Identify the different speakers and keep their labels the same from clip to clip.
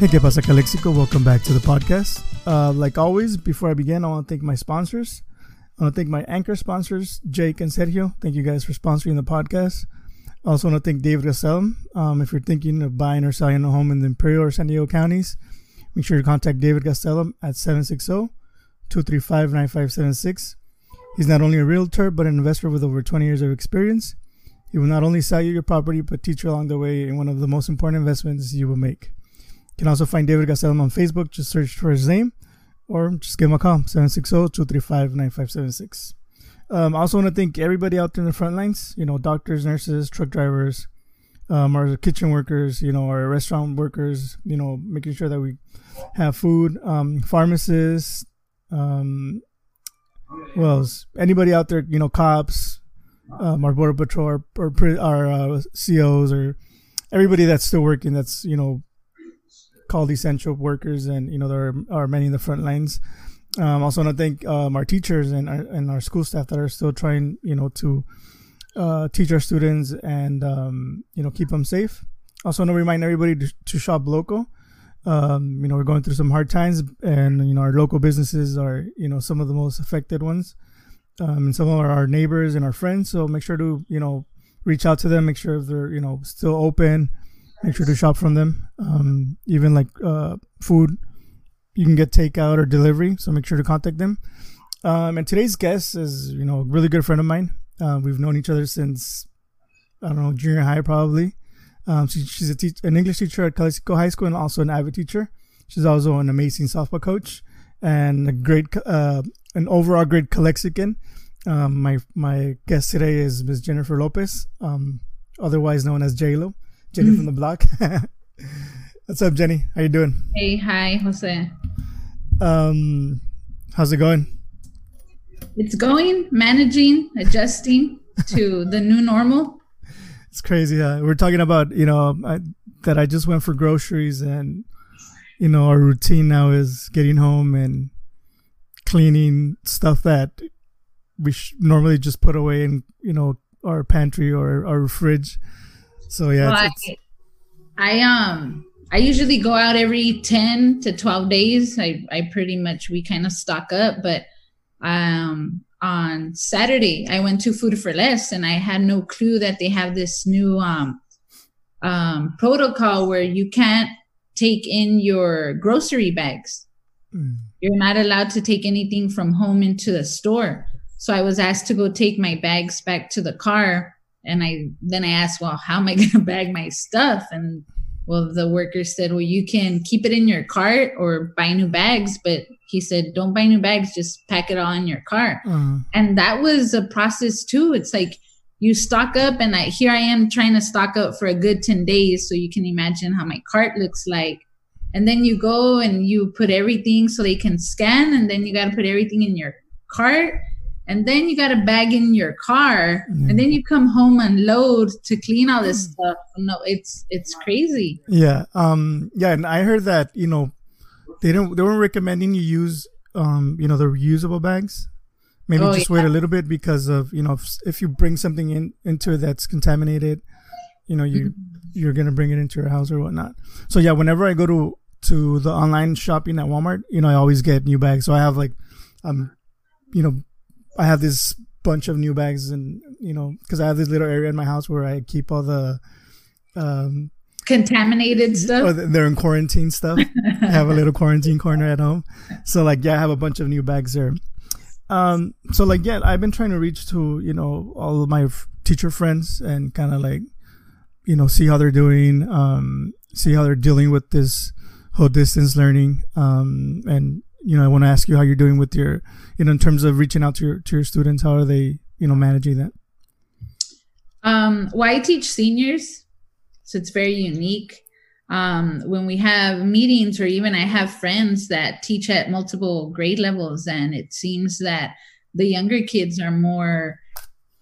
Speaker 1: Hey, que pasa, Calexico? Welcome back to the podcast. Uh, like always, before I begin, I want to thank my sponsors. I want to thank my anchor sponsors, Jake and Sergio. Thank you guys for sponsoring the podcast. I also want to thank David Gastelum. Um, if you're thinking of buying or selling a home in the Imperial or San Diego counties, make sure to contact David Gastelum at 760 235 9576. He's not only a realtor, but an investor with over 20 years of experience. He will not only sell you your property, but teach you along the way in one of the most important investments you will make. You can also find David Gastelum on Facebook. Just search for his name or just give him a call 760-235-9576. Um, I also want to thank everybody out there in the front lines, you know, doctors, nurses, truck drivers, um, our kitchen workers, you know, our restaurant workers, you know, making sure that we have food, um, pharmacists, um, well, else? anybody out there, you know, cops, um, our border patrol, our, our uh, COs, or everybody that's still working, that's, you know, called essential workers, and you know there are, are many in the front lines. Um, also, want to thank um, our teachers and our, and our school staff that are still trying, you know, to uh, teach our students and um, you know keep them safe. Also, want to remind everybody to, to shop local. Um, you know, we're going through some hard times, and you know our local businesses are you know some of the most affected ones, um, and some of our neighbors and our friends. So make sure to you know reach out to them, make sure if they're you know still open make sure to shop from them. Um, even like uh, food, you can get takeout or delivery, so make sure to contact them. Um, and today's guest is, you know, a really good friend of mine. Uh, we've known each other since I don't know junior high probably. Um, she, she's a teach, an English teacher at Calexico High School and also an AVID teacher. She's also an amazing softball coach and a great, uh, an overall great Calexican. Um, my my guest today is Ms. Jennifer Lopez, um, otherwise known as J Lo. Jenny from the block. What's up, Jenny? How you doing?
Speaker 2: Hey, hi, Jose.
Speaker 1: Um, how's it going?
Speaker 2: It's going, managing, adjusting to the new normal.
Speaker 1: It's crazy. Huh? We're talking about you know I, that I just went for groceries and you know our routine now is getting home and cleaning stuff that we normally just put away in you know our pantry or our fridge so yeah, well,
Speaker 2: it's, it's... I, I um I usually go out every 10 to 12 days. I, I pretty much we kind of stock up, but um on Saturday I went to Food for Less and I had no clue that they have this new um um protocol where you can't take in your grocery bags. Mm. You're not allowed to take anything from home into the store. So I was asked to go take my bags back to the car and I then I asked, well, how am I going to bag my stuff? And well, the worker said, well, you can keep it in your cart or buy new bags, but he said, don't buy new bags, just pack it all in your cart. Mm-hmm. And that was a process too. It's like you stock up, and I, here I am trying to stock up for a good 10 days. So you can imagine how my cart looks like. And then you go and you put everything so they can scan, and then you got to put everything in your cart and then you got a bag in your car mm. and then you come home and load to clean all this mm. stuff no it's it's crazy
Speaker 1: yeah um yeah and i heard that you know they don't they weren't recommending you use um you know the reusable bags maybe oh, just yeah. wait a little bit because of you know if, if, you bring something in into it that's contaminated you know you mm-hmm. you're gonna bring it into your house or whatnot so yeah whenever i go to to the online shopping at walmart you know i always get new bags so i have like um you know I have this bunch of new bags, and you know, because I have this little area in my house where I keep all the um,
Speaker 2: contaminated stuff.
Speaker 1: they're in quarantine stuff. I have a little quarantine corner at home, so like yeah, I have a bunch of new bags there. Um, so like yeah, I've been trying to reach to you know all of my f- teacher friends and kind of like you know see how they're doing, um, see how they're dealing with this whole distance learning, um, and you know, I want to ask you how you're doing with your, you know, in terms of reaching out to your to your students. How are they, you know, managing that?
Speaker 2: Um, well, I teach seniors, so it's very unique. Um, when we have meetings, or even I have friends that teach at multiple grade levels, and it seems that the younger kids are more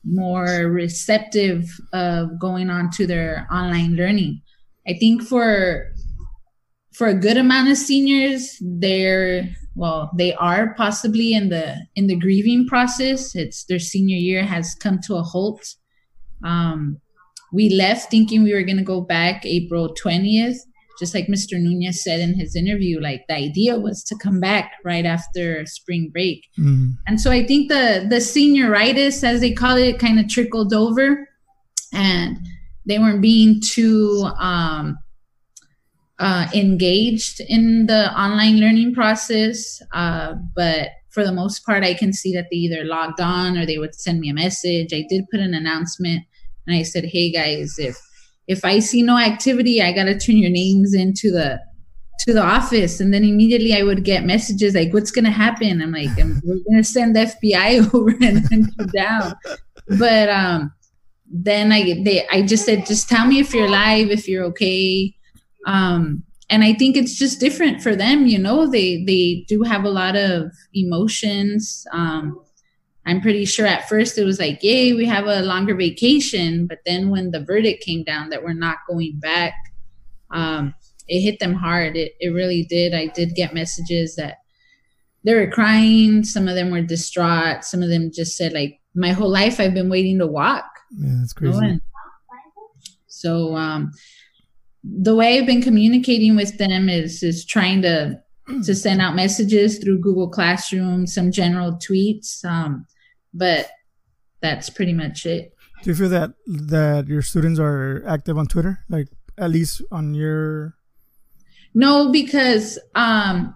Speaker 2: more receptive of going on to their online learning. I think for for a good amount of seniors, they're well they are possibly in the in the grieving process it's their senior year has come to a halt um, we left thinking we were going to go back april 20th just like Mr. Nunez said in his interview, like the idea was to come back right after spring break. Mm. And so I think the the senioritis, as they call it, kind of trickled over and they weren't being too um, uh, engaged in the online learning process. Uh, but for the most part, I can see that they either logged on or they would send me a message. I did put an announcement and I said, "Hey guys, if if I see no activity, I gotta turn your names into the to the office." And then immediately I would get messages like, "What's gonna happen?" I'm like, "We're gonna send the FBI over and hunt you down." But um, then I they I just said, "Just tell me if you're live, if you're okay." Um, and I think it's just different for them. You know, they they do have a lot of emotions. Um, I'm pretty sure at first it was like, yay, we have a longer vacation. But then when the verdict came down that we're not going back, um, it hit them hard. It, it really did. I did get messages that they were crying. Some of them were distraught. Some of them just said, like, my whole life I've been waiting to walk.
Speaker 1: Yeah, that's crazy.
Speaker 2: So, um, the way I've been communicating with them is is trying to to send out messages through Google Classroom, some general tweets. Um, but that's pretty much it.
Speaker 1: Do you feel that that your students are active on Twitter, like at least on your?
Speaker 2: No, because um,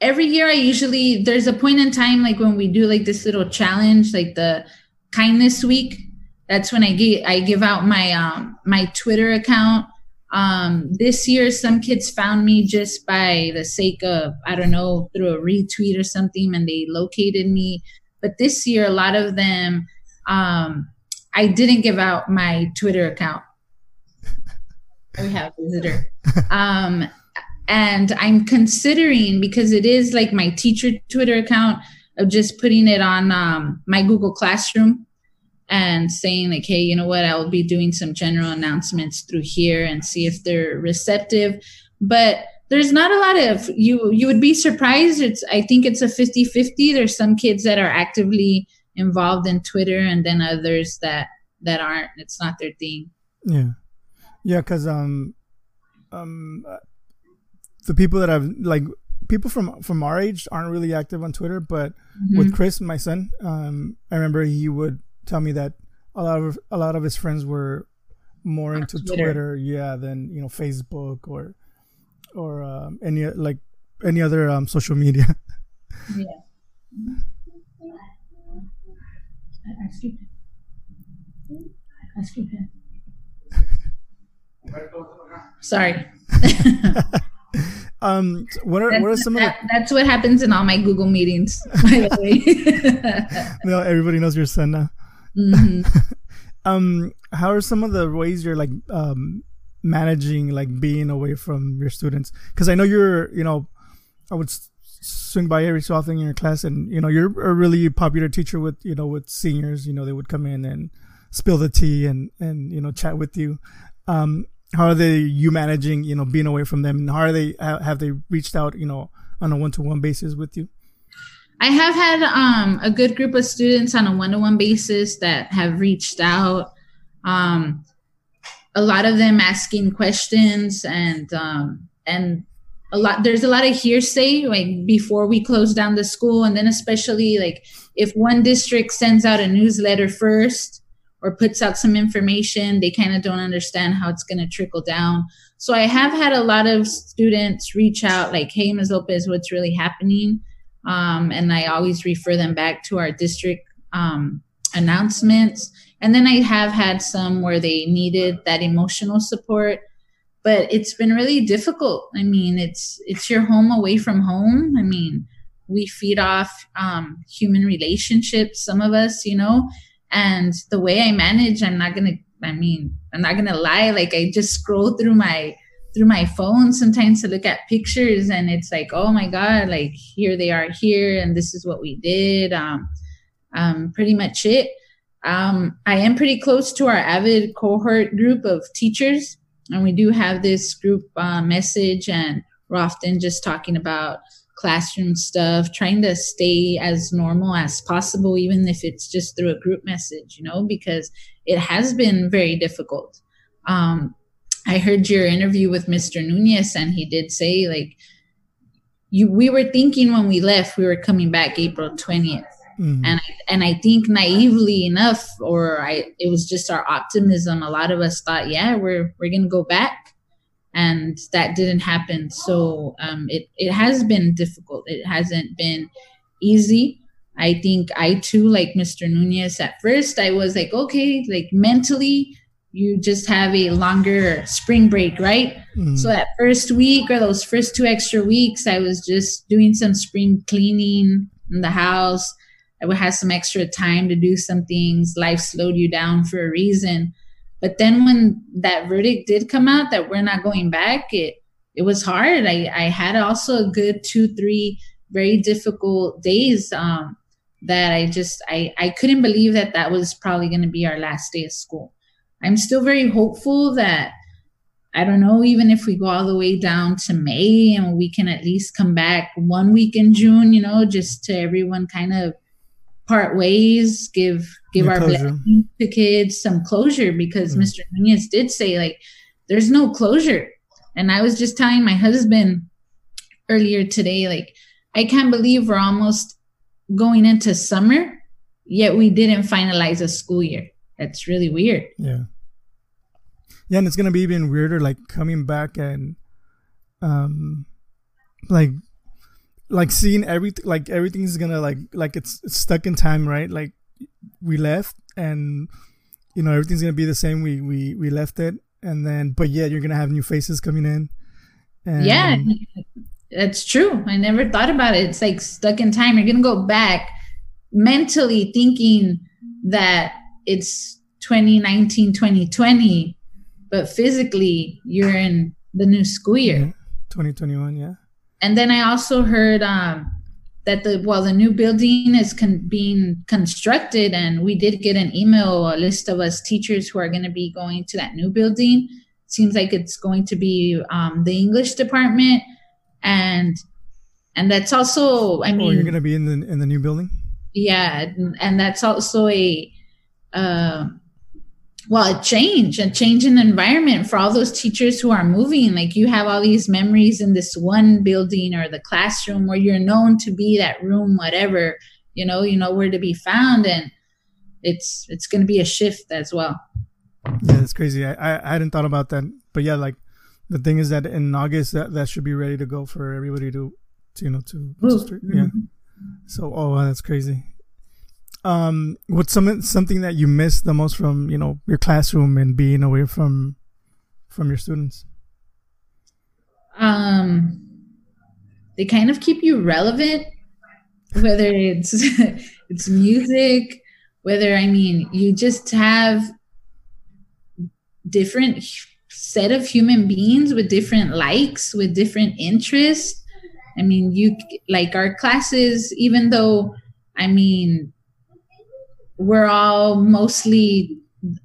Speaker 2: every year I usually there's a point in time like when we do like this little challenge, like the kindness week. That's when I give I give out my um my Twitter account. Um, this year, some kids found me just by the sake of I don't know through a retweet or something, and they located me but this year, a lot of them, um, I didn't give out my Twitter account. we have a visitor. Um, and I'm considering because it is like my teacher Twitter account of just putting it on um, my Google Classroom and saying like, hey, you know what? I'll be doing some general announcements through here and see if they're receptive. But there's not a lot of you you would be surprised it's i think it's a 50-50 there's some kids that are actively involved in twitter and then others that that aren't it's not their thing
Speaker 1: yeah yeah because um um the people that i've like people from from our age aren't really active on twitter but mm-hmm. with chris my son um i remember he would tell me that a lot of a lot of his friends were more into twitter. twitter yeah than you know facebook or or um, any like any other um, social media. yeah.
Speaker 2: Sorry.
Speaker 1: um, what are what are some
Speaker 2: that,
Speaker 1: of the...
Speaker 2: That's what happens in all my Google meetings. By the
Speaker 1: way, no, everybody knows your son now. Mm-hmm. um, how are some of the ways you're like um managing like being away from your students? Because I know you're, you know, I would swing by every so often in your class, and you know, you're a really popular teacher with you know with seniors. You know, they would come in and spill the tea and and you know chat with you. Um, how are they you managing you know being away from them, and how are they have they reached out you know on a one to one basis with you?
Speaker 2: I have had um, a good group of students on a one to one basis that have reached out. Um, a lot of them asking questions and um, and a lot there's a lot of hearsay like before we close down the school. And then especially like if one district sends out a newsletter first or puts out some information they kind of don't understand how it's going to trickle down. So i have had a lot of students reach out like hey ms lopez what's really happening um, and i always refer them back to our district um, announcements and then I have had some where they needed that emotional support, but it's been really difficult. I mean, it's it's your home away from home. I mean, we feed off um, human relationships, some of us, you know, and the way I manage, I'm not gonna. I mean, I'm not gonna lie. Like I just scroll through my through my phone sometimes to look at pictures and it's like oh my god like here they are here and this is what we did um um pretty much it um, I am pretty close to our AVID cohort group of teachers, and we do have this group uh, message, and we're often just talking about classroom stuff, trying to stay as normal as possible, even if it's just through a group message, you know, because it has been very difficult. Um, I heard your interview with Mr. Nunez, and he did say like you we were thinking when we left we were coming back April 20th. Mm-hmm. And I, and I think naively enough, or I it was just our optimism. A lot of us thought, yeah, we're we're gonna go back, and that didn't happen. So um, it it has been difficult. It hasn't been easy. I think I too, like Mr. Nunez, at first I was like, okay, like mentally, you just have a longer spring break, right? Mm. So that first week or those first two extra weeks, I was just doing some spring cleaning in the house. I would have some extra time to do some things. Life slowed you down for a reason. But then when that verdict did come out that we're not going back, it it was hard. I, I had also a good two, three very difficult days um, that I just I, I couldn't believe that that was probably going to be our last day of school. I'm still very hopeful that I don't know, even if we go all the way down to May and we can at least come back one week in June, you know, just to everyone kind of part ways, give give our blessing to kids some closure because mm. Mr. Nunez did say like there's no closure. And I was just telling my husband earlier today, like, I can't believe we're almost going into summer, yet we didn't finalize a school year. That's really weird.
Speaker 1: Yeah. Yeah, and it's gonna be even weirder, like coming back and um like like seeing everything like everything's gonna like like it's, it's stuck in time right? Like we left and you know everything's gonna be the same. We we we left it and then but yeah you're gonna have new faces coming in.
Speaker 2: And, yeah. That's true. I never thought about it. It's like stuck in time. You're gonna go back mentally thinking that it's 2019 2020 but physically you're in the new school year
Speaker 1: 2021 yeah
Speaker 2: and then I also heard um, that the well the new building is con- being constructed, and we did get an email a list of us teachers who are going to be going to that new building. Seems like it's going to be um, the English department, and and that's also I mean
Speaker 1: oh, you're going to be in the in the new building.
Speaker 2: Yeah, and, and that's also a. Uh, well a change a change in environment for all those teachers who are moving. Like you have all these memories in this one building or the classroom where you're known to be that room whatever you know you know where to be found and it's it's going to be a shift as well.
Speaker 1: Yeah it's crazy. I, I hadn't thought about that but yeah like the thing is that in august that, that should be ready to go for everybody to, to you know to, to yeah. Mm-hmm. so oh that's crazy um, what's some something that you miss the most from you know your classroom and being away from from your students?
Speaker 2: Um, they kind of keep you relevant, whether it's it's music, whether I mean you just have different set of human beings with different likes, with different interests. I mean, you like our classes, even though I mean we're all mostly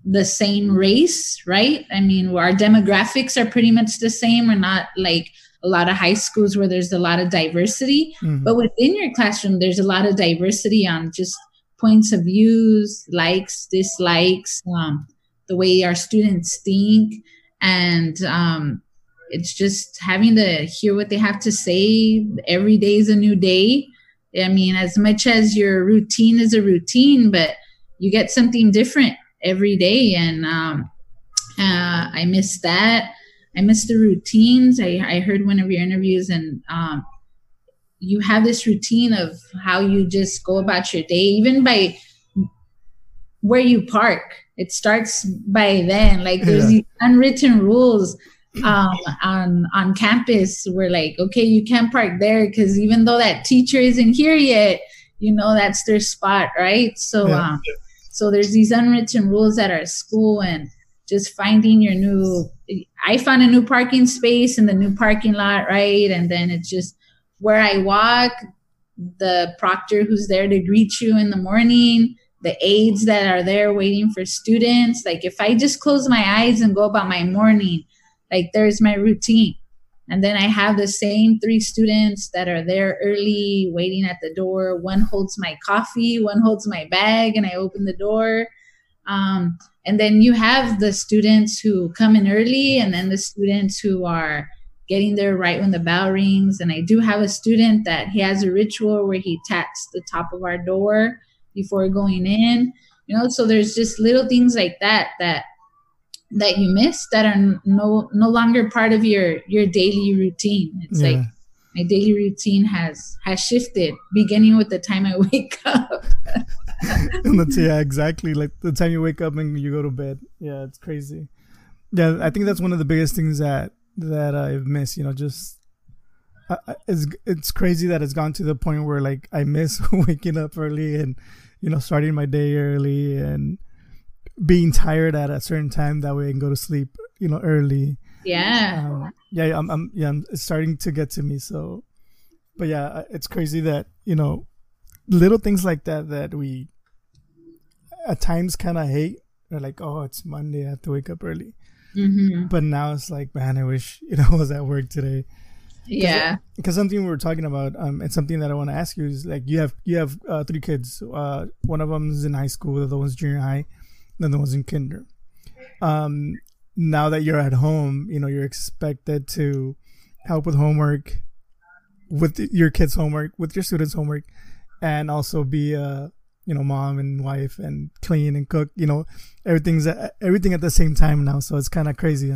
Speaker 2: the same race, right? I mean, our demographics are pretty much the same. We're not like a lot of high schools where there's a lot of diversity, mm-hmm. but within your classroom, there's a lot of diversity on just points of views, likes, dislikes, um, the way our students think, and um, it's just having to hear what they have to say. Every day is a new day. I mean, as much as your routine is a routine, but you get something different every day. And um, uh, i miss that. I miss the routines. I, I heard one of your interviews and um, you have this routine of how you just go about your day even by where you park. It starts by then. Like there's yeah. these unwritten rules um, on on campus where like okay you can't park there because even though that teacher isn't here yet you know that's their spot right? So yeah. um, so there's these unwritten rules at our school and just finding your new I found a new parking space in the new parking lot, right? And then it's just where I walk, the proctor who's there to greet you in the morning, the aides that are there waiting for students. Like if I just close my eyes and go about my morning, like there's my routine. And then I have the same three students that are there early, waiting at the door. One holds my coffee, one holds my bag, and I open the door. Um, and then you have the students who come in early, and then the students who are getting there right when the bell rings. And I do have a student that he has a ritual where he taps the top of our door before going in. You know, so there's just little things like that that that you miss that are no no longer part of your your daily routine. It's yeah. like my daily routine has has shifted beginning with the time i wake up
Speaker 1: yeah exactly like the time you wake up and you go to bed yeah it's crazy yeah i think that's one of the biggest things that that i've missed you know just uh, it's it's crazy that it's gone to the point where like i miss waking up early and you know starting my day early and being tired at a certain time that way i can go to sleep you know early
Speaker 2: yeah. Um,
Speaker 1: yeah, I'm, I'm, yeah, I'm, starting to get to me. So, but yeah, it's crazy that you know, little things like that that we at times kind of hate. They're like, oh, it's Monday, I have to wake up early. Mm-hmm. But now it's like, man, I wish you know I was at work today.
Speaker 2: Yeah,
Speaker 1: because something we were talking about, um, and something that I want to ask you is like, you have you have uh, three kids. Uh, one of them is in high school, the other one's junior high, then the one's in kinder. Um, now that you're at home, you know, you're expected to help with homework, with your kids' homework, with your students' homework, and also be a you know mom and wife and clean and cook. You know, everything's everything at the same time now, so it's kind of crazy.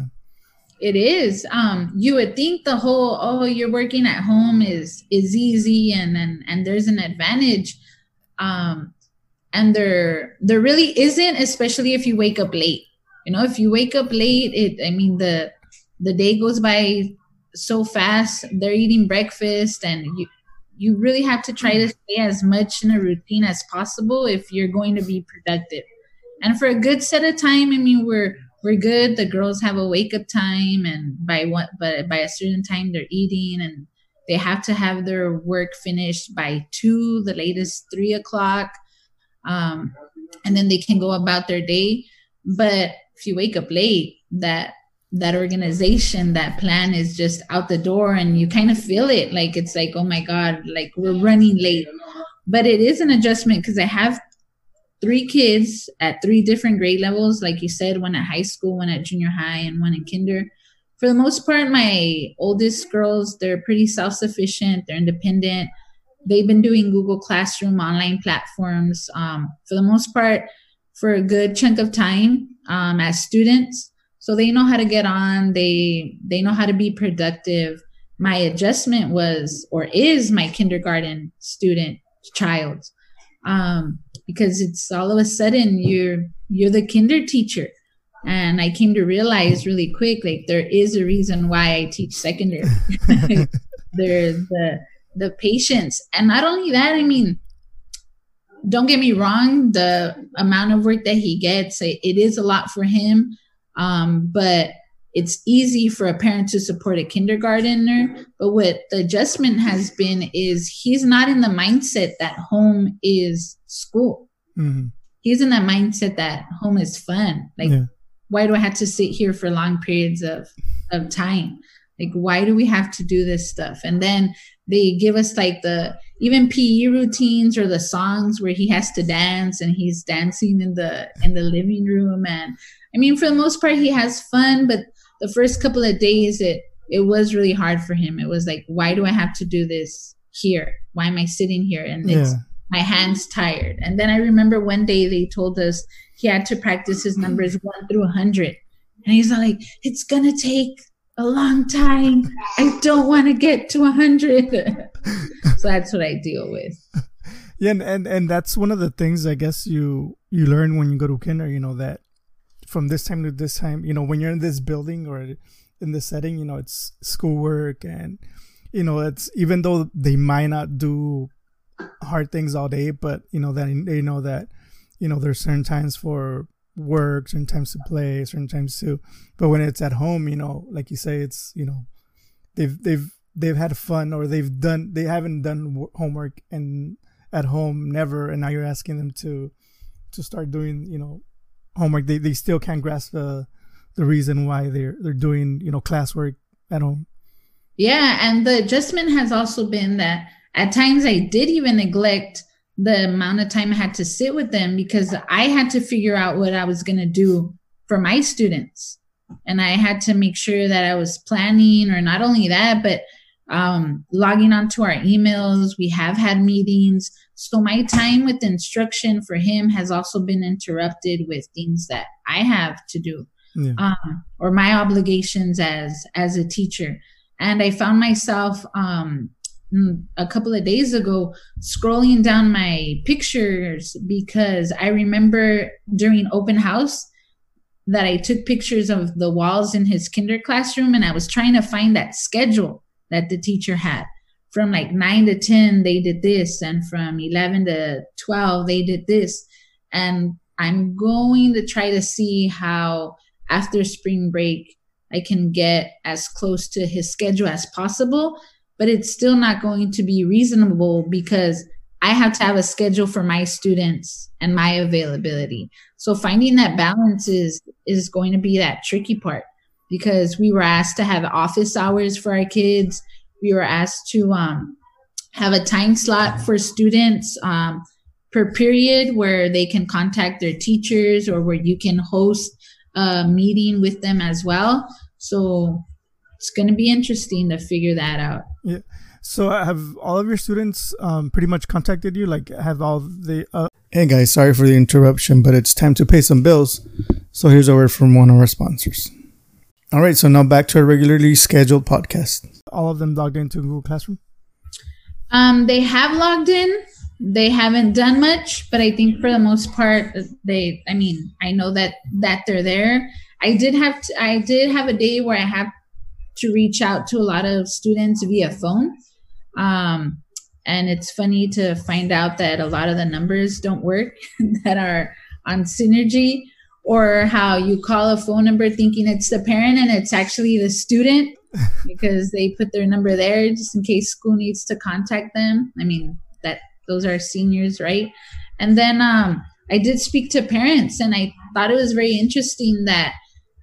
Speaker 2: It is. Um, you would think the whole oh you're working at home is is easy and and and there's an advantage. Um, and there there really isn't, especially if you wake up late. You know if you wake up late it i mean the the day goes by so fast they're eating breakfast and you you really have to try to mm. stay as much in a routine as possible if you're going to be productive. And for a good set of time i mean we're we're good. The girls have a wake up time and by what but by a certain time they're eating and they have to have their work finished by two the latest three o'clock um, and then they can go about their day but if you wake up late, that that organization, that plan is just out the door and you kind of feel it. Like it's like, oh my God, like we're running late. But it is an adjustment because I have three kids at three different grade levels, like you said, one at high school, one at junior high, and one in kinder. For the most part, my oldest girls, they're pretty self sufficient, they're independent. They've been doing Google Classroom online platforms. Um, for the most part, for a good chunk of time um, as students. So they know how to get on. They they know how to be productive. My adjustment was or is my kindergarten student child um, because it's all of a sudden you're you're the kinder teacher. And i came to realize really quick like there is a reason why i teach secondary. There's the the patience and not only that i mean don't get me wrong, the amount of work that he gets, it, is a lot for him. Um, but it's easy for a parent to support a kindergartner. But what the adjustment has been is he's not in the mindset that home is school. Mm-hmm. He's in that mindset that home is fun. Like, yeah. why do I have to sit here for long periods of, of time? Like, why do we have to do this stuff? And then they give us like the even PE routines or the songs where he has to dance and he's dancing in the in the living room. And I mean for the most part he has fun but the first couple of days it it was really hard for him. It was like why do I have to do this here? Why am I sitting here? And it's my hands tired. And then I remember one day they told us he had to practice his numbers 1 through 100 and he's like it's gonna take a long time. I don't want to get to a hundred. so that's what I deal with.
Speaker 1: Yeah, and, and and that's one of the things I guess you you learn when you go to kinder. You know that from this time to this time, you know when you're in this building or in this setting, you know it's schoolwork and you know it's even though they might not do hard things all day, but you know that they know that you know there's certain times for work, certain times to play, certain times to. But when it's at home, you know, like you say, it's you know, they've they've they've had fun or they've done they haven't done homework and at home never, and now you're asking them to to start doing you know homework. They they still can't grasp the the reason why they're they're doing you know classwork at home.
Speaker 2: Yeah, and the adjustment has also been that at times I did even neglect the amount of time I had to sit with them because I had to figure out what I was going to do for my students. And I had to make sure that I was planning, or not only that, but um, logging onto our emails. We have had meetings. So my time with instruction for him has also been interrupted with things that I have to do yeah. um, or my obligations as as a teacher. And I found myself um, Mm, a couple of days ago scrolling down my pictures because I remember during open house that I took pictures of the walls in his kinder classroom and I was trying to find that schedule that the teacher had. From like 9 to 10, they did this, and from 11 to 12, they did this. And I'm going to try to see how after spring break I can get as close to his schedule as possible, but it's still not going to be reasonable because I have to have a schedule for my students and my availability. So finding that balance is is going to be that tricky part because we were asked to have office hours for our kids. We were asked to um, have a time slot for students um, per period where they can contact their teachers or where you can host a meeting with them as well. So it's going to be interesting to figure that out.
Speaker 1: Yeah. So have all of your students um, pretty much contacted you? Like have all the uh- Hey guys, sorry for the interruption, but it's time to pay some bills. So here's a word from one of our sponsors. All right, so now back to our regularly scheduled podcast. All of them logged into Google Classroom?
Speaker 2: Um, they have logged in. They haven't done much, but I think for the most part, they. I mean, I know that that they're there. I did have to, I did have a day where I have to reach out to a lot of students via phone. Um, and it's funny to find out that a lot of the numbers don't work that are on Synergy or how you call a phone number thinking it's the parent and it's actually the student because they put their number there just in case school needs to contact them. I mean, that those are seniors, right? And then um, I did speak to parents and I thought it was very interesting that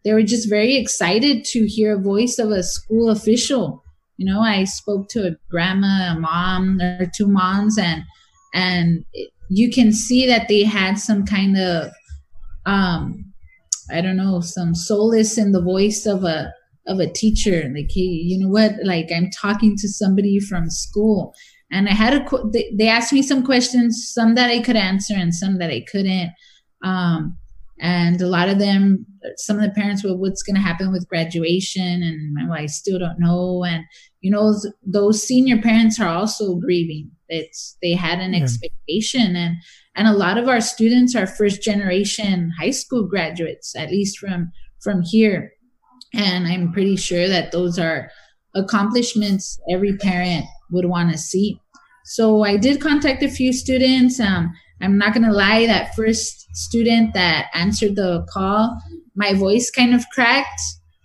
Speaker 2: they were just very excited to hear a voice of a school official. You know, I spoke to a grandma, a mom, or two moms, and and you can see that they had some kind of um i don't know some solace in the voice of a of a teacher. Like hey you know what? Like i'm talking to somebody from school. And i had a they asked me some questions some that i could answer and some that i couldn't. Um and a lot of them some of the parents were what's going to happen with graduation and well, i still don't know. And you know those senior parents are also grieving. It's they had an yeah. expectation and and a lot of our students are first generation high school graduates at least from from here. And i'm pretty sure that those are accomplishments every parent would want to see. So i did contact a few students um, i'm not going to lie that first student that answered the call my voice kind of cracked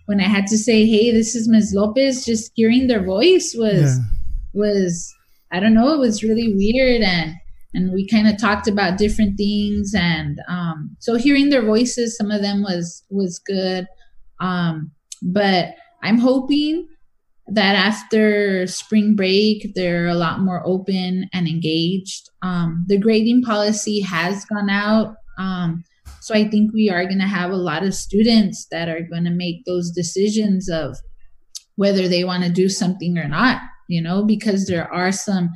Speaker 2: when i had to say hey this is ms lopez just hearing their voice was yeah. was i don't know it was really weird and and we kind of talked about different things and um, so hearing their voices some of them was was good um, but i'm hoping that after spring break they're a lot more open and engaged. Um, the grading policy has gone out. Um, so i think we are going to have a lot of students that are going to make those decisions of whether they want to do something or not you know because there are some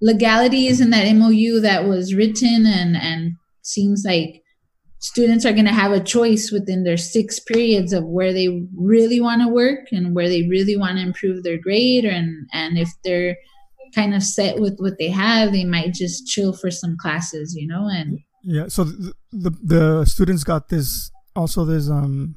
Speaker 2: legalities in that MOU that was written and and seems like students are going to have a choice within their six periods of where they really want to work and where they really want to improve their grade and and if they're kind of set with what they have they might just chill for some classes you know and
Speaker 1: yeah so the the, the students got this also this um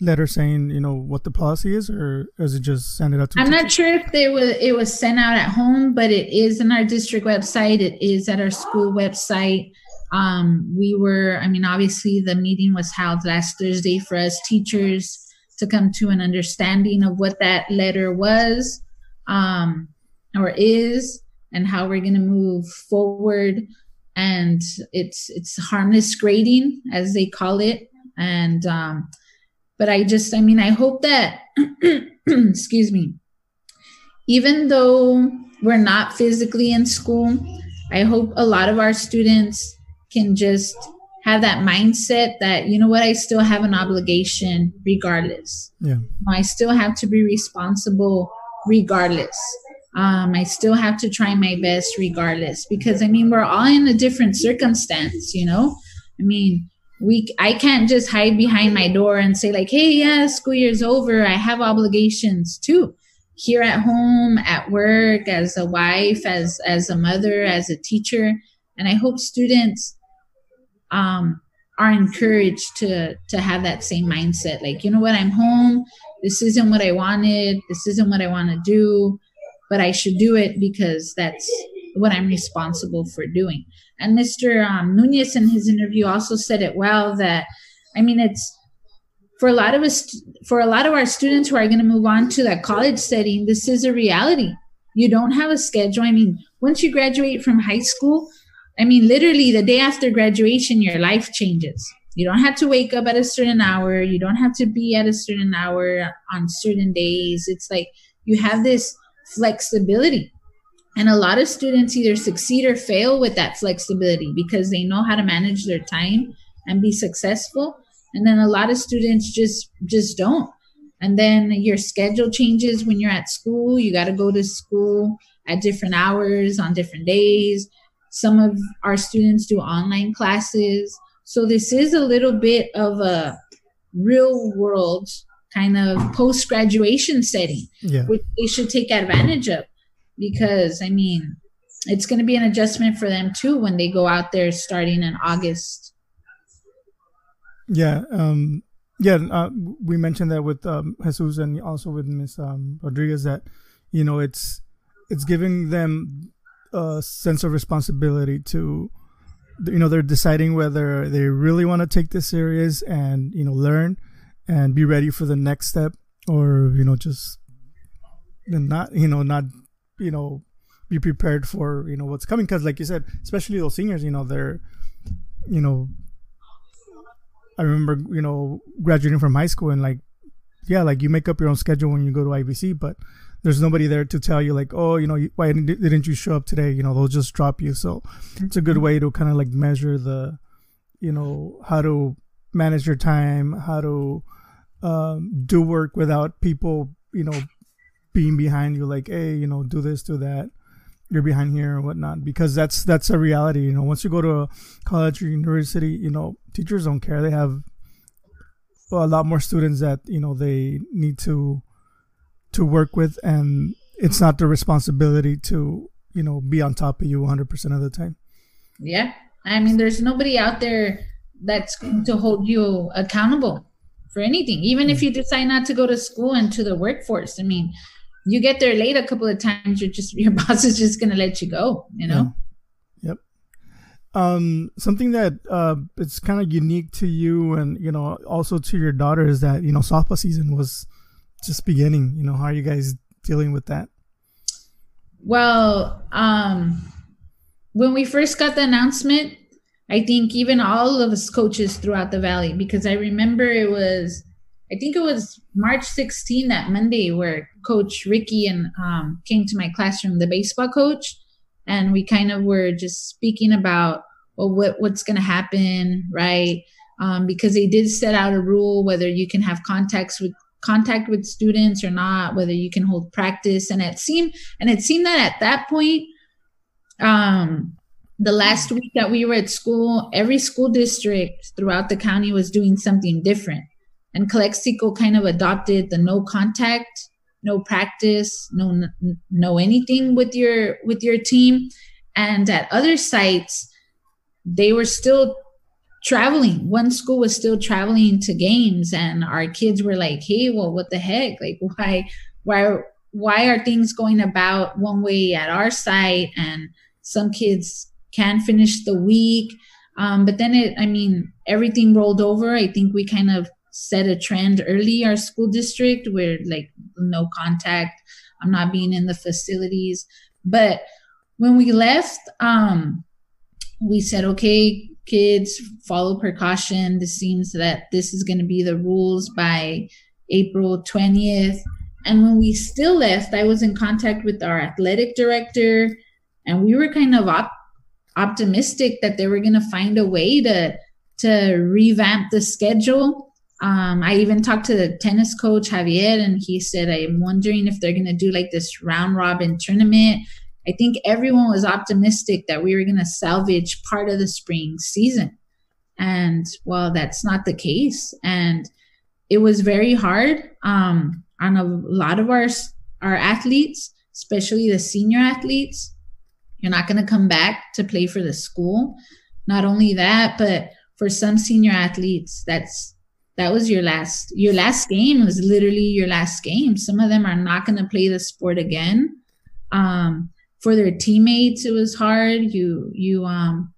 Speaker 1: letter saying you know what the policy is or is it just send it out
Speaker 2: to i'm not sure if they was it was sent out at home but it is in our district website it is at our school website um we were i mean obviously the meeting was held last thursday for us teachers to come to an understanding of what that letter was um or is and how we're going to move forward. And it's it's harmless grading as they call it. And um but I just, I mean, I hope that, excuse me, even though we're not physically in school, I hope a lot of our students can just have that mindset that you know what I still have an obligation regardless.
Speaker 1: Yeah.
Speaker 2: I still have to be responsible regardless. Um, I still have to try my best regardless because I mean we're all in a different circumstance, you know. I mean, we I can't just hide behind my door and say like, "Hey, yeah, school year's over. I have obligations too." Here at home, at work, as a wife, as as a mother, as a teacher, and I hope students um, are encouraged to to have that same mindset. Like, you know what? I'm home. This isn't what I wanted. This isn't what I want to do, but I should do it because that's what I'm responsible for doing. And Mr. Um, Nunez in his interview also said it well that, I mean, it's for a lot of us, for a lot of our students who are going to move on to that college setting, this is a reality. You don't have a schedule. I mean, once you graduate from high school, I mean, literally the day after graduation, your life changes. You don't have to wake up at a certain hour. You don't have to be at a certain hour on certain days. It's like you have this flexibility. And a lot of students either succeed or fail with that flexibility because they know how to manage their time and be successful. And then a lot of students just just don't. And then your schedule changes when you're at school. You got to go to school at different hours on different days. Some of our students do online classes. So this is a little bit of a real world kind of post graduation setting,
Speaker 1: Yeah.
Speaker 2: which they should take advantage of because I mean, it's going to be an adjustment for them too when they go out there starting in August.
Speaker 1: Yeah, um, yeah. Uh, we mentioned that with um, Jesus and also with Miss um, Rodriguez that you know it's it's giving them a sense of responsibility to you know they're deciding whether they really want to take this serious and you know learn and be ready for the next step or you know just not you know not you know be prepared for you know what's coming. Because like you said especially those seniors you know they're you know I remember, you know, graduating from high school and like, yeah, like you make up your own schedule when you go to IVC, but there's nobody there to tell you like, oh, you know, why didn't, you show up today? You know, they'll just drop you. So it's a good way to kind of like measure the, you know, how to manage your time, how to um, do work without people, you know, being behind you like, hey, you know, do this, do that. You're behind here and whatnot because that's that's a reality. You know, once you go to a college or university, you know, teachers don't care. They have a lot more students that you know they need to to work with, and it's not their responsibility to you know be on top of you 100 percent of the time.
Speaker 2: Yeah. I mean, there's nobody out there that's going to hold you accountable for anything, even if you decide not to go to school and to the workforce. I mean, you get there late a couple of times, you're just, your boss is just going to let you go, you know?
Speaker 1: Yep. Um, something that uh, it's kind of unique to you, and you know, also to your daughter, is that you know softball season was just beginning. You know, how are you guys dealing with that?
Speaker 2: Well, um, when we first got the announcement, I think even all of us coaches throughout the valley, because I remember it was, I think it was March 16 that Monday where Coach Ricky and um, came to my classroom, the baseball coach, and we kind of were just speaking about well, what what's going to happen, right? Um, because they did set out a rule whether you can have contacts with contact with students or not, whether you can hold practice, and it seemed and it seemed that at that point, um, the last week that we were at school, every school district throughout the county was doing something different. And Calexico kind of adopted the no contact, no practice, no no anything with your with your team. And at other sites, they were still traveling. One school was still traveling to games, and our kids were like, "Hey, well, what the heck? Like, why, why, why are things going about one way at our site?" And some kids can finish the week, um, but then it, I mean, everything rolled over. I think we kind of set a trend early. Our school district where like no contact. I'm not being in the facilities, but when we left, um, we said, okay, kids, follow precaution. This seems that this is going to be the rules by April 20th. And when we still left, I was in contact with our athletic director, and we were kind of op- optimistic that they were going to find a way to to revamp the schedule. Um, I even talked to the tennis coach Javier, and he said, "I'm wondering if they're going to do like this round robin tournament." I think everyone was optimistic that we were going to salvage part of the spring season, and well, that's not the case. And it was very hard um, on a lot of our our athletes, especially the senior athletes. You're not going to come back to play for the school. Not only that, but for some senior athletes, that's that was your last your last game was literally your last game. Some of them are not going to play the sport again. Um, for their teammates, it was hard. You you um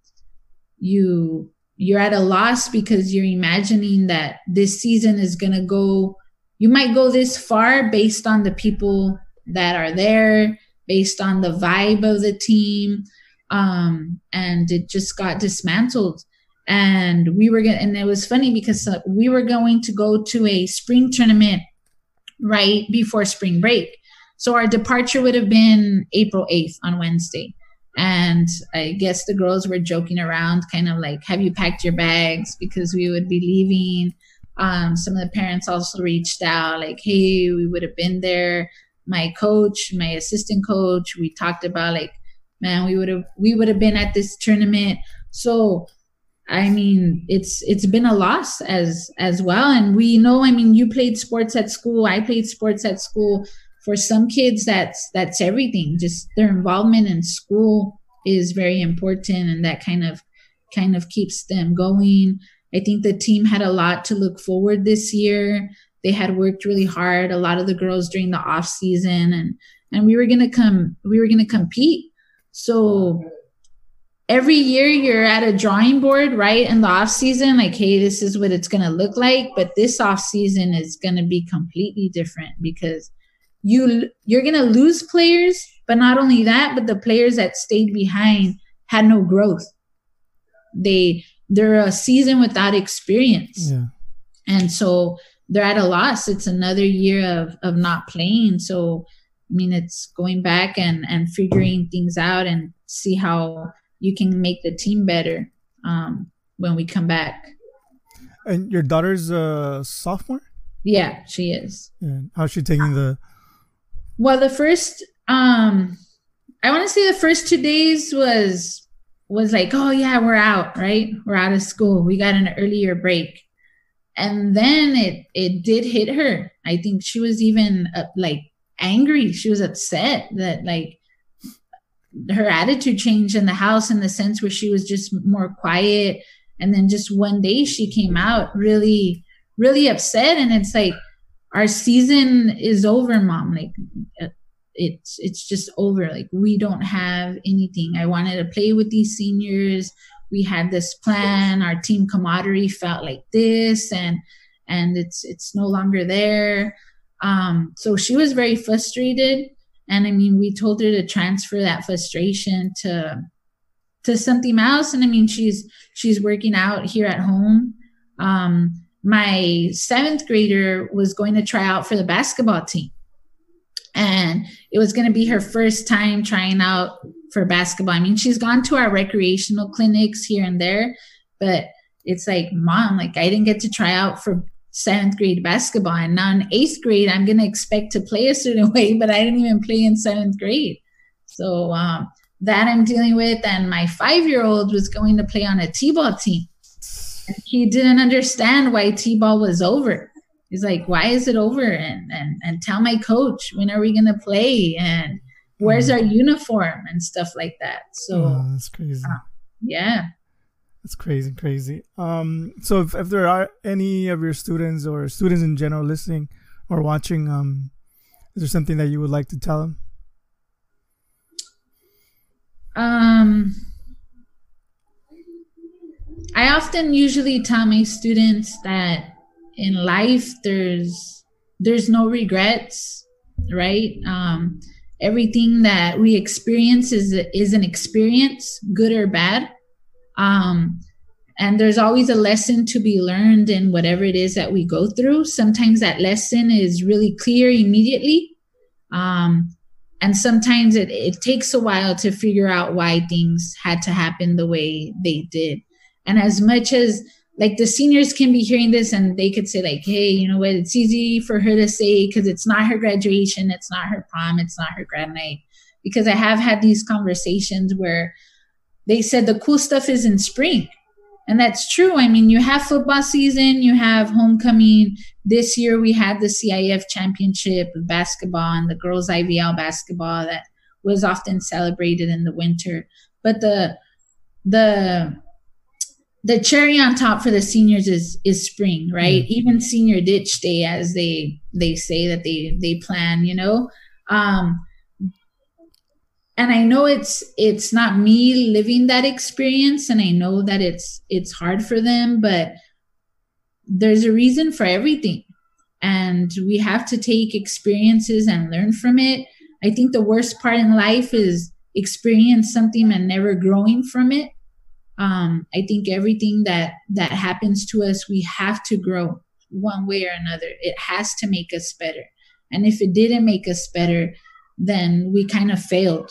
Speaker 2: you you're at a loss because you're imagining that this season is going to go you might go this far based on the people that are there based on the vibe of the team um, and it just got dismantled and we were going and it was funny because uh, we were going to go to a spring tournament right before spring break so our departure would have been april 8th on wednesday. And i guess the girls were joking around kind of like have you packed your bags? Because we would be leaving. Um, some of the parents also reached out like hey we would have been there. My coach my assistant coach we talked about like man we would have we would have been at this tournament. So I mean, it's it's been a loss as as well. And we know, I mean, you played sports at school, I played sports at school. For some kids, that's that's everything. Just their involvement in school is very important, and that kind of kind of keeps them going. I think the team had a lot to look forward this year. They had worked really hard. A lot of the girls during the off season, and and we were gonna come. We were gonna compete. So every year you're at a drawing board, right? In the off season, like, hey, this is what it's gonna look like. But this off season is gonna be completely different because you you're gonna lose players, but not only that, but the players that stayed behind had no growth. They they're a season without experience. Yeah. And so they're at a loss. It's another year of of not playing. So I mean it's going back and and figuring things out and see how you can make the team better um, when we come back.
Speaker 1: And your daughter's a sophomore?
Speaker 2: Yeah, she is.
Speaker 1: Yeah. How's she taking the?
Speaker 2: Well, the first, um, I want to say the first two days was was like, oh yeah, we're out, right? We're out of school. We got an earlier break, and then it it did hit her. I think she was even uh, like angry. She was upset that like her attitude changed in the house in the sense where she was just more quiet and then just one day she came out really really upset and it's like our season is over mom. Like uh, it's it's just over. Like we don't have anything. I wanted to play with these seniors. We had this plan. Our team camaraderie felt like this and and it's it's no longer there. Um so she was very frustrated. And i mean we told her to transfer that frustration to to something else. And i mean she's she's working out here at home. Um my seventh grader was going to try out for the basketball team and it was going to be her first time trying out for basketball i mean she's gone to our recreational clinics here and there but it's like mom like i didn't get to try out for seventh grade basketball. And now in eighth grade, I'm going to expect to play a certain way, but I didn't even play in seventh grade. So um, that I'm dealing with. And my five year old was going to play on a T ball team. He didn't understand why T ball was over. He's like, why is it over? And, and, and tell my coach, when are we going to play? And where's mm. our uniform and stuff like that. So
Speaker 1: oh, that's crazy. Uh,
Speaker 2: yeah.
Speaker 1: That's crazy, crazy. Um, so if, if there are any of your students or students in general listening or watching, um, is there something that you would like to tell them?
Speaker 2: Um, I often usually tell my students that in life there's there's no regrets, right? Um, everything that we experience is is an experience, good or bad um, and there's always a lesson to be learned in whatever it is that we go through. Sometimes that lesson is really clear immediately. Um, and sometimes it, it takes a while to figure out why things had to happen the way they did and as much as like the seniors can be hearing this and they could say like hey you know what? It's easy for her to say because it's not her graduation it's not her prom it's not her grad night because i have had these conversations where they said the cool stuff is in spring. And that's true. I mean you have football season you have homecoming. This year we had the CIF championship basketball and the girls IVL basketball that was often celebrated in the winter. But the the the cherry on top for the seniors is is spring right? Mm-hmm. even senior ditch day as they they say that they they plan you know? Um and i know it's it's not me living that experience and i know that it's it's hard for them but there's a reason for everything. And we have to take experiences and learn from it. I think the worst part in life is experience something and never growing from it um, i think everything that that happens to us we have to grow one way or another. It has to make us better. And if it didn't make us better then we kind of failed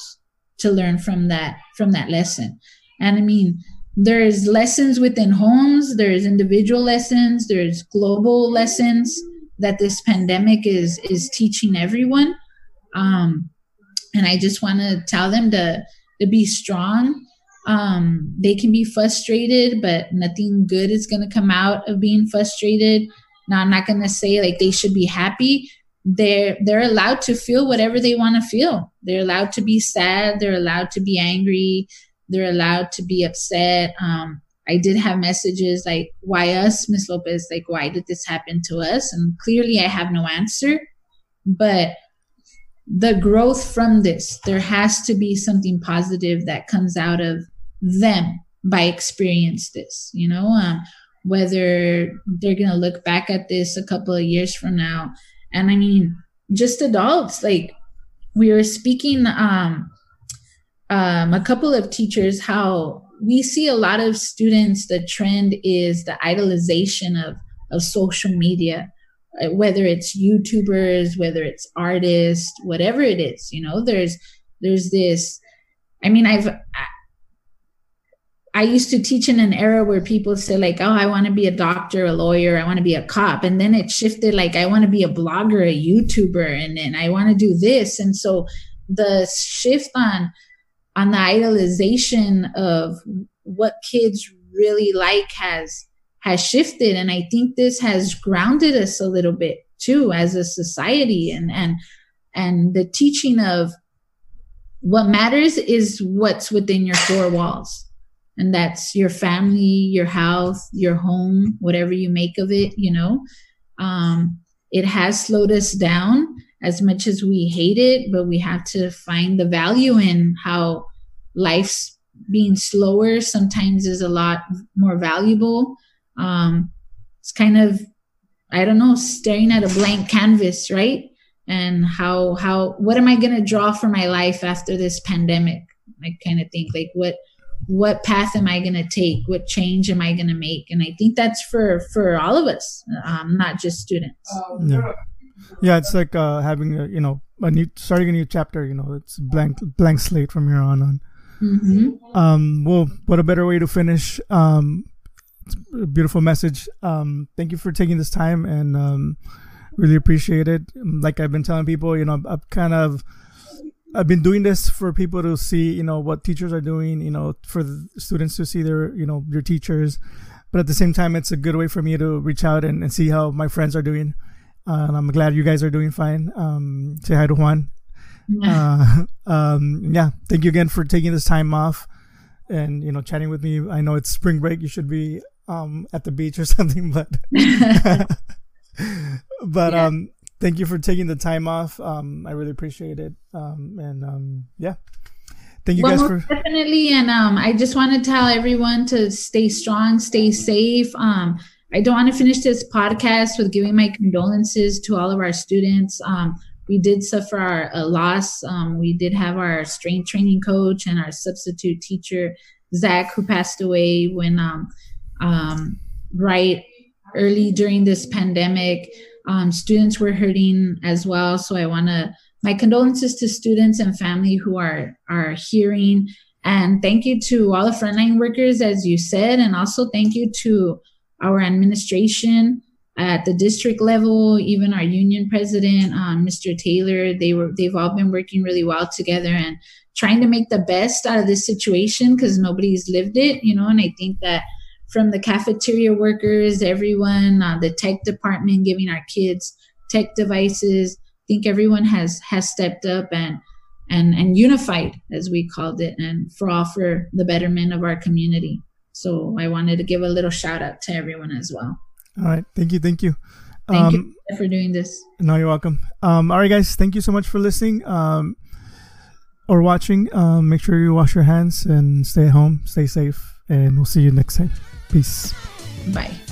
Speaker 2: to learn from that from that lesson. And i mean there's lessons within homes there's individual lessons there's global lessons that this pandemic is is teaching everyone. Um and i just want to tell them to to be strong um, they can be frustrated, but nothing good is going to come out of being frustrated. Now, I'm not going to say like they should be happy. They're they're allowed to feel whatever they want to feel. They're allowed to be sad. They're allowed to be angry. They're allowed to be upset. Um, I did have messages like, "Why us, Miss Lopez? Like, why did this happen to us?" And clearly, I have no answer. But the growth from this, there has to be something positive that comes out of them by experience this you know um, whether they're gonna look back at this a couple of years from now. And i mean just adults like we were speaking um, um, a couple of teachers how we see a lot of students the trend is the idolization of of social media Uh, whether it's youtubers whether it's artists whatever it is you know there's there's this i mean i've I used to teach in an era where people say like, "Oh, I want to be a doctor, a lawyer, I want to be a cop," and then it shifted like, "I want to be a blogger, a YouTuber, and then I want to do this." And so the shift on on the idolization of what kids really like has has shifted, and I think this has grounded us a little bit too as a society, and and and the teaching of what matters is what's within your four walls. And that's your family your house your home whatever you make of it you know? Um, it has slowed us down as much as we hate it but we have to find the value in how life's being slower sometimes is a lot more valuable um, it's kind of i don't know staring at a blank canvas right and how how what am i going to draw for my life after this pandemic i kind of think like what what path am I going to take? What change am I going to make? And I think that's for for all of us, um, not just students.
Speaker 1: Yeah, yeah. It's like uh, having a you know a new starting a new chapter. You know, it's blank blank slate from here on on. Mm-hmm. Um, well, what a better way to finish. Um, beautiful message. Um, thank you for taking this time and um, really appreciate it. Like I've been telling people, you know, I've kind of I've been doing this for people to see, you know, what teachers are doing, you know, for the students to see their, you know, your teachers. But at the same time, it's a good way for me to reach out and, and see how my friends are doing. Uh, and I'm glad you guys are doing fine. Um, say hi to Juan. Yeah. Uh, um, yeah. Thank you again for taking this time off and, you know, chatting with me. I know it's spring break. You should be, um, at the beach or something, but, but, yeah. um, thank you for taking the time off. Um, I really appreciate it. Um, and um, yeah, thank you well, guys for
Speaker 2: definitely. And um, I just want to tell everyone to stay strong, stay safe. Um, I don't want to finish this podcast with giving my condolences to all of our students. Um, we did suffer our, a loss. Um, we did have our strength training coach and our substitute teacher, Zach, who passed away when um, um, right early during this pandemic. Um, students were hurting as well. So I want to my condolences to students and family who are are hearing. And thank you to all the frontline workers as you said and also thank you to our administration at the district level even our union president um, mr taylor. They were they've all been working really well together and trying to make the best out of this situation because nobody's lived it you know and i think that from the cafeteria workers everyone uh, the tech department giving our kids tech devices. I think everyone has has stepped up and and and unified as we called it and for all for the betterment of our community. So i wanted to give a little shout out to everyone as well.
Speaker 1: All right. Thank you. Thank you.
Speaker 2: Thank um, you for doing this.
Speaker 1: no you're welcome. Um, all right guys. Thank you so much for listening um, or watching. Um, make sure you wash your hands and stay home stay safe and we'll see you next time peace.
Speaker 2: Bye